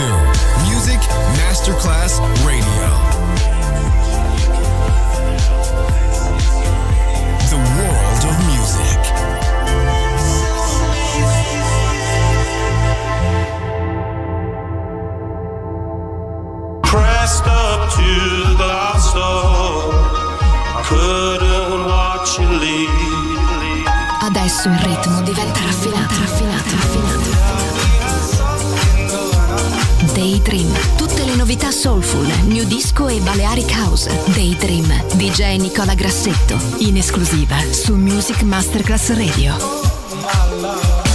to Music Masterclass Radio. The world of music. Pressed up to the glass door. I couldn't watch you leave. Adesso il soulful, new disco e Balearic House. Daydream, DJ Nicola Grassetto, in esclusiva su Music Masterclass Radio.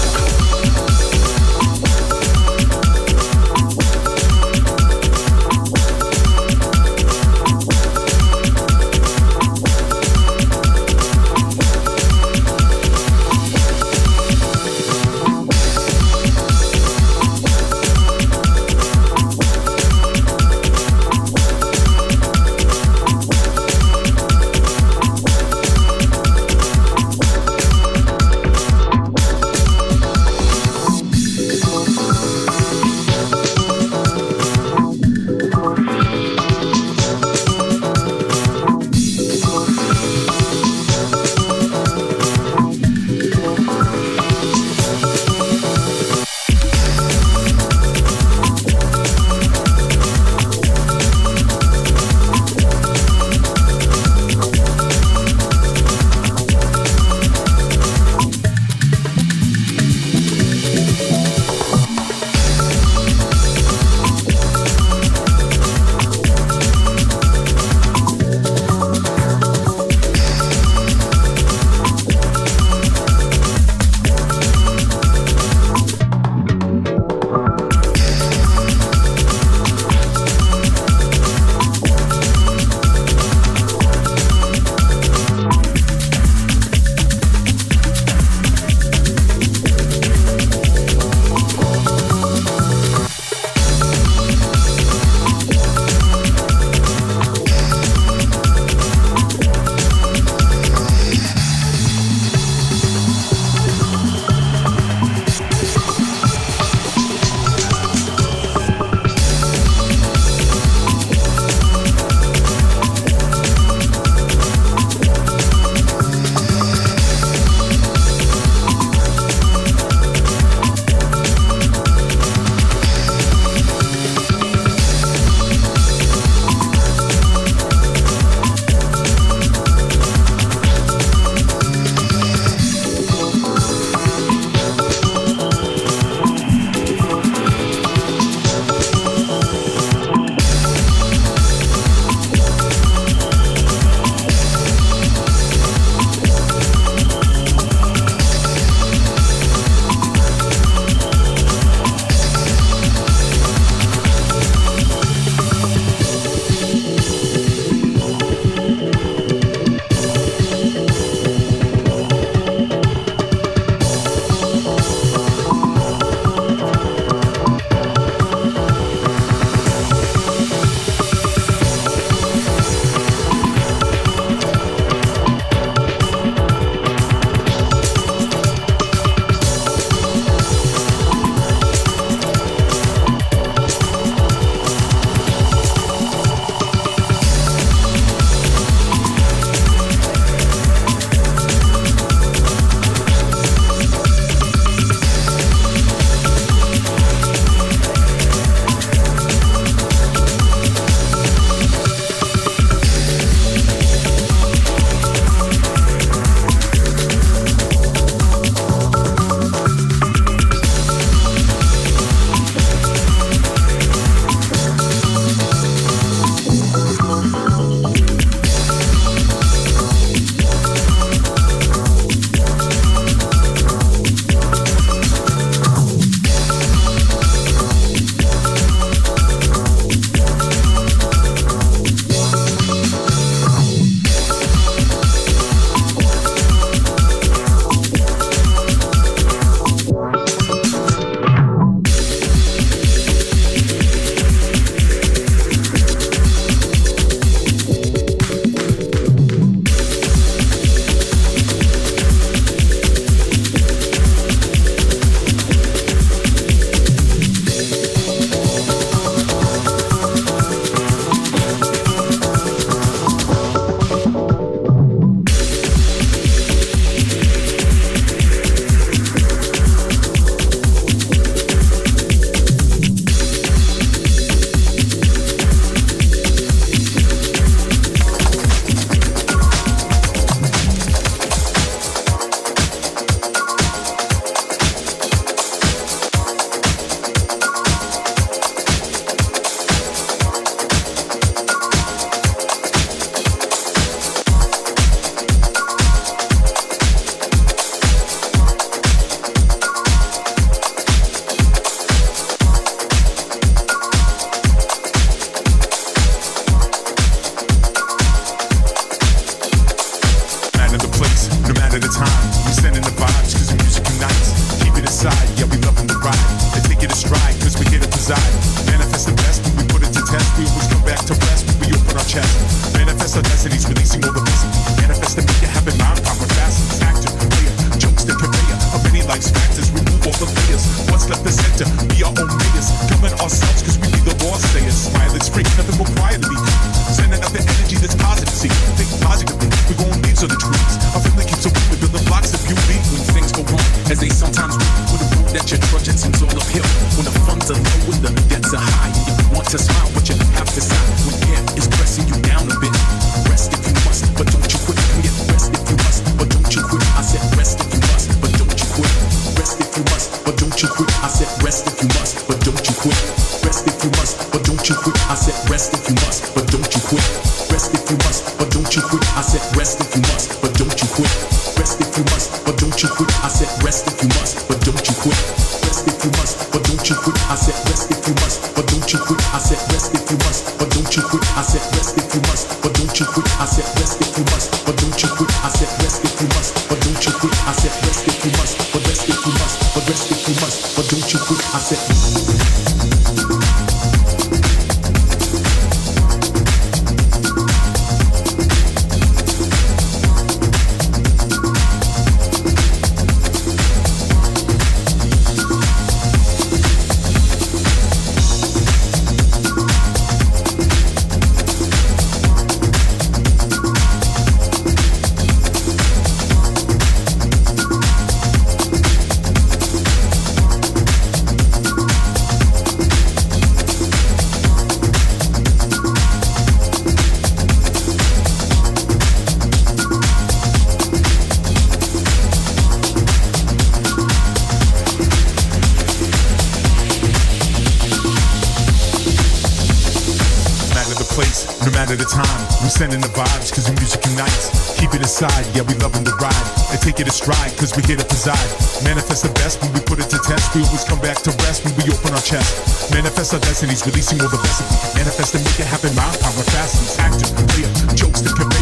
we here to preside. Manifest the best when we put it to test. We always come back to rest when we open our chest. Manifest our destinies, releasing all the best. Manifest and make it happen. Mind power, fast and active. Player, jokes that can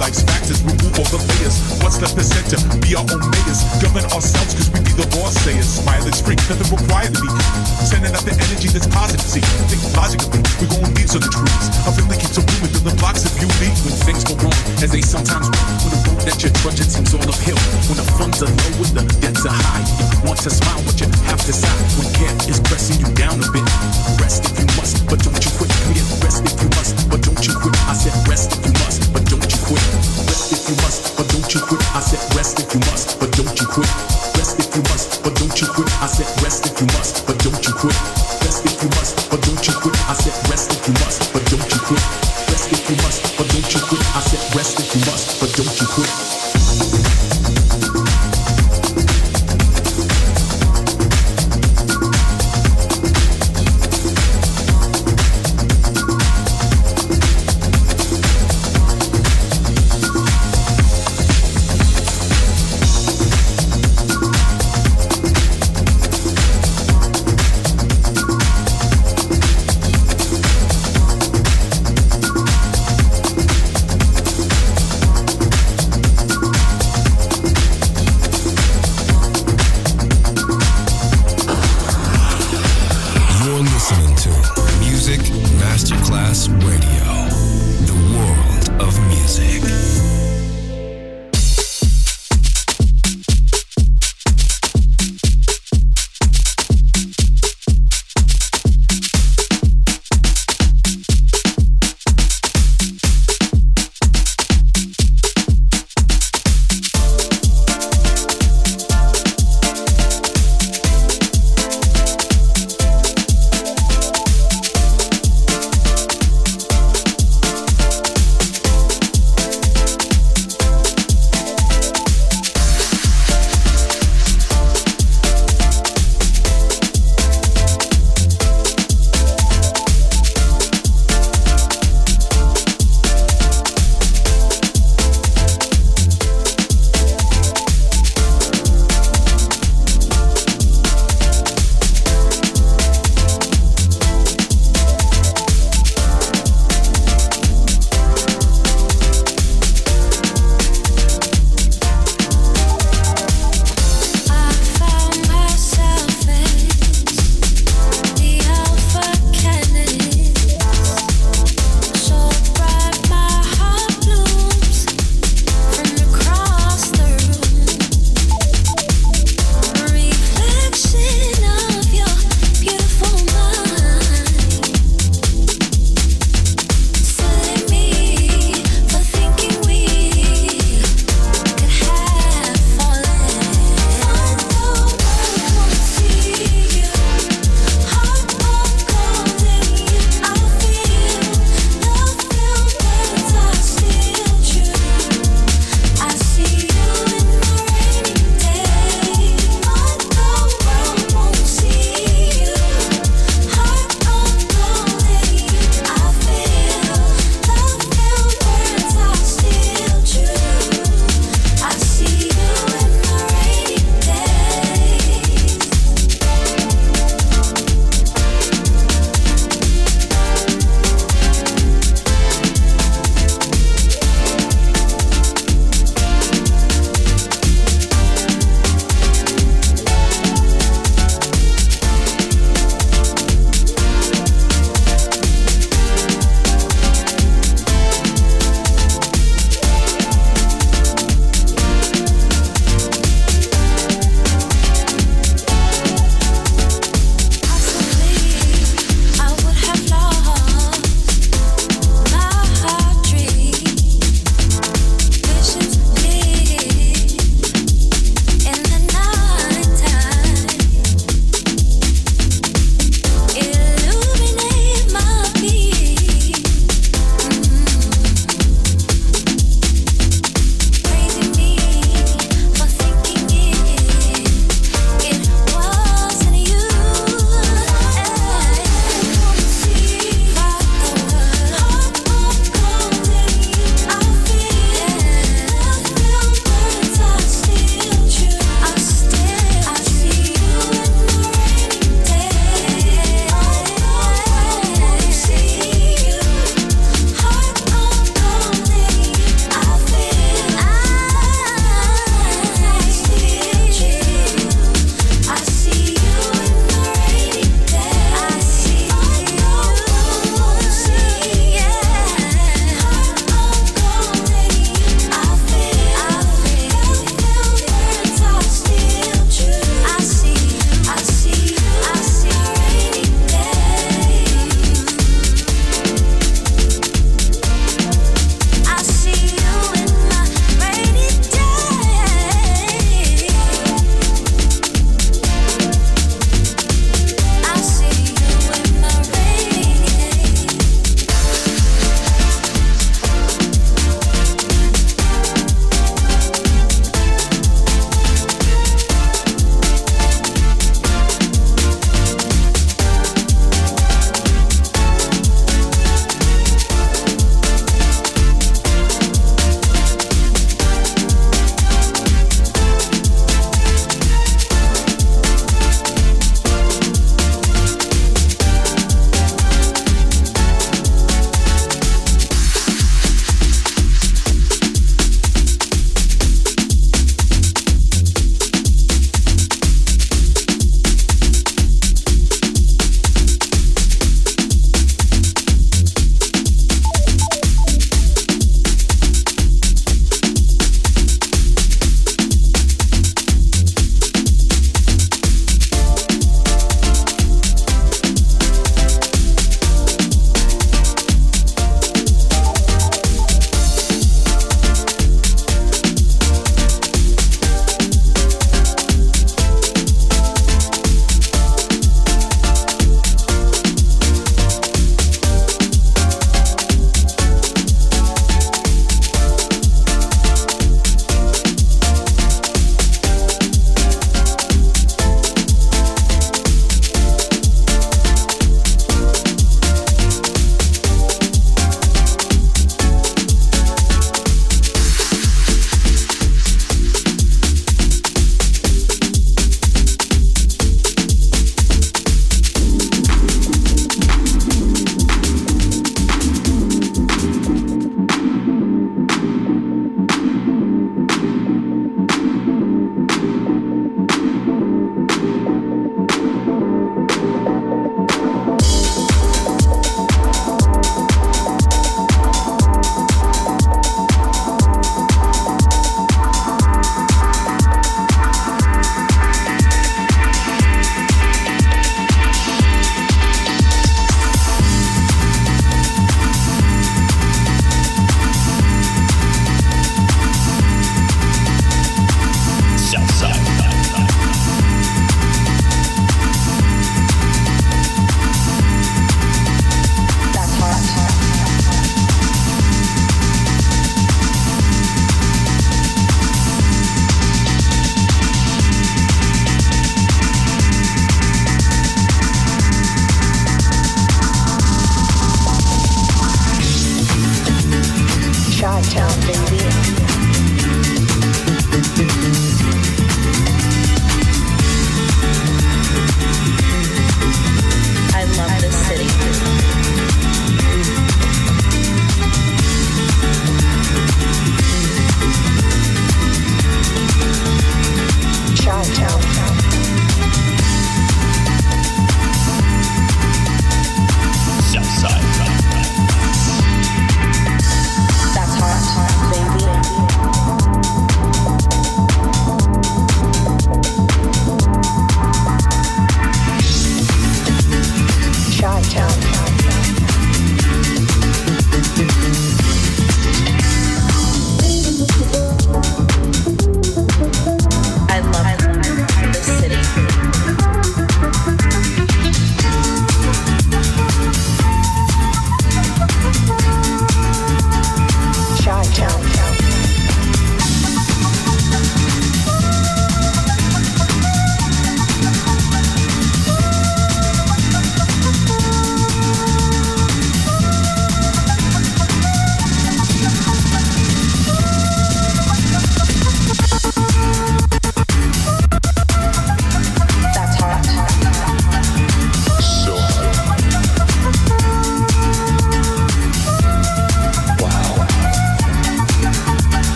life's factors, remove all the layers. What's left is center, be our own mayors. Govern ourselves, cause we be the law sayers. Smile is nothing required of me. Sending out the energy that's positive, see. Think logically, we gon' leaves on the trees. A family keeps a room within the blocks of beauty. When things go wrong, as they sometimes will. When the road that you're trudging seems all uphill. When the funds are low and the debts are high. You want to smile, but you have to sigh. When care is pressing you down a bit. Rest if you must, but don't you quit. Commit, rest if you must, but don't you quit. I said rest if you must.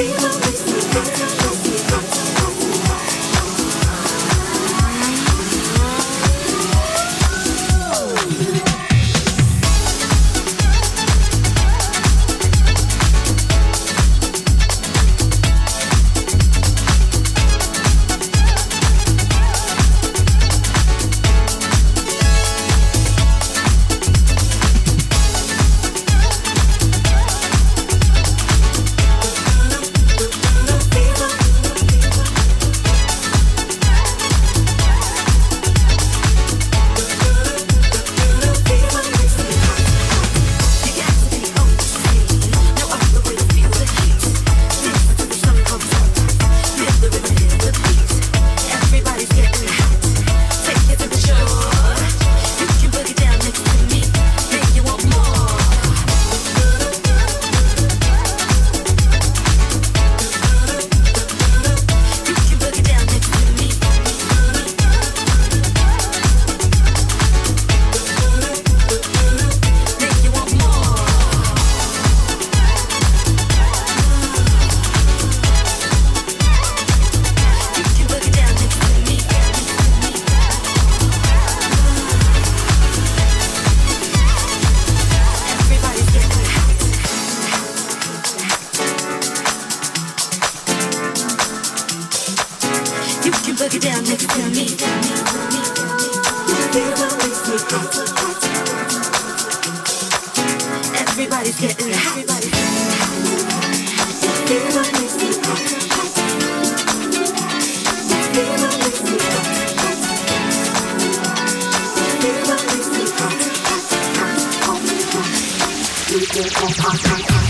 Fever You